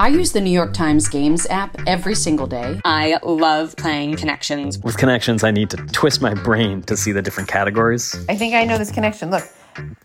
I use the New York Times Games app every single day. I love playing Connections. With Connections, I need to twist my brain to see the different categories. I think I know this connection. Look,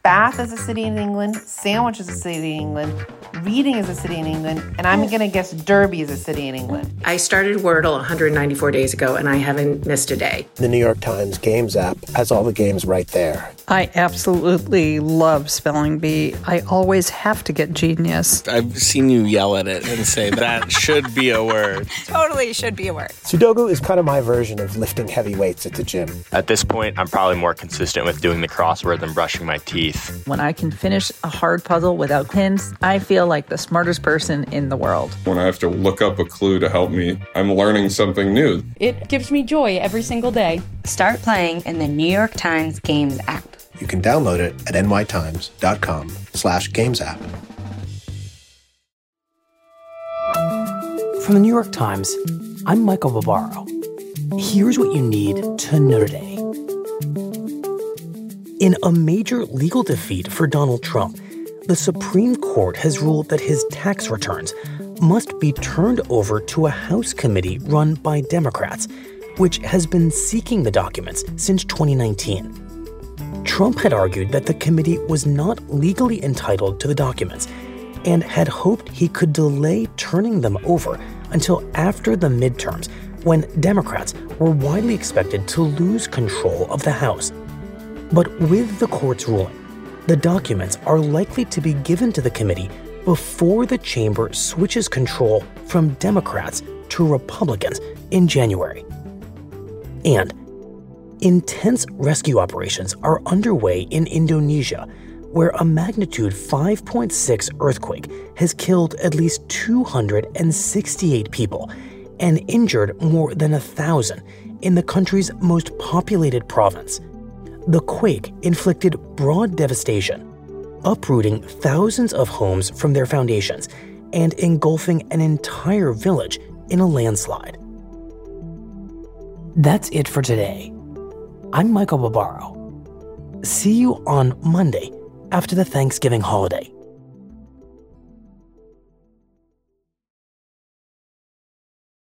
Bath is a city in England, Sandwich is a city in England, Reading is a city in England, and I'm oh. going to guess Derby is a city in England. I started Wordle 194 days ago and I haven't missed a day. The New York Times Games app has all the games right there. I absolutely love spelling bee. I always have to get genius. I've seen you yell at it and say that should be a word. totally should be a word. Sudoku is kind of my version of lifting heavy weights at the gym. At this point, I'm probably more consistent with doing the crossword than brushing my teeth. When I can finish a hard puzzle without pins, I feel like the smartest person in the world. When I have to look up a clue to help me, I'm learning something new. It gives me joy every single day. Start playing in the New York Times Games app. You can download it at nytimes.com slash games app. From the New York Times, I'm Michael Barbaro. Here's what you need to know today. In a major legal defeat for Donald Trump, the Supreme Court has ruled that his tax returns must be turned over to a House committee run by Democrats, which has been seeking the documents since 2019. Trump had argued that the committee was not legally entitled to the documents and had hoped he could delay turning them over until after the midterms when Democrats were widely expected to lose control of the House. But with the court's ruling, the documents are likely to be given to the committee before the chamber switches control from Democrats to Republicans in January. And intense rescue operations are underway in Indonesia, where a magnitude 5.6 earthquake has killed at least 268 people and injured more than a thousand in the country's most populated province. The quake inflicted broad devastation, uprooting thousands of homes from their foundations and engulfing an entire village in a landslide. That's it for today. I'm Michael Barbaro. See you on Monday after the Thanksgiving holiday.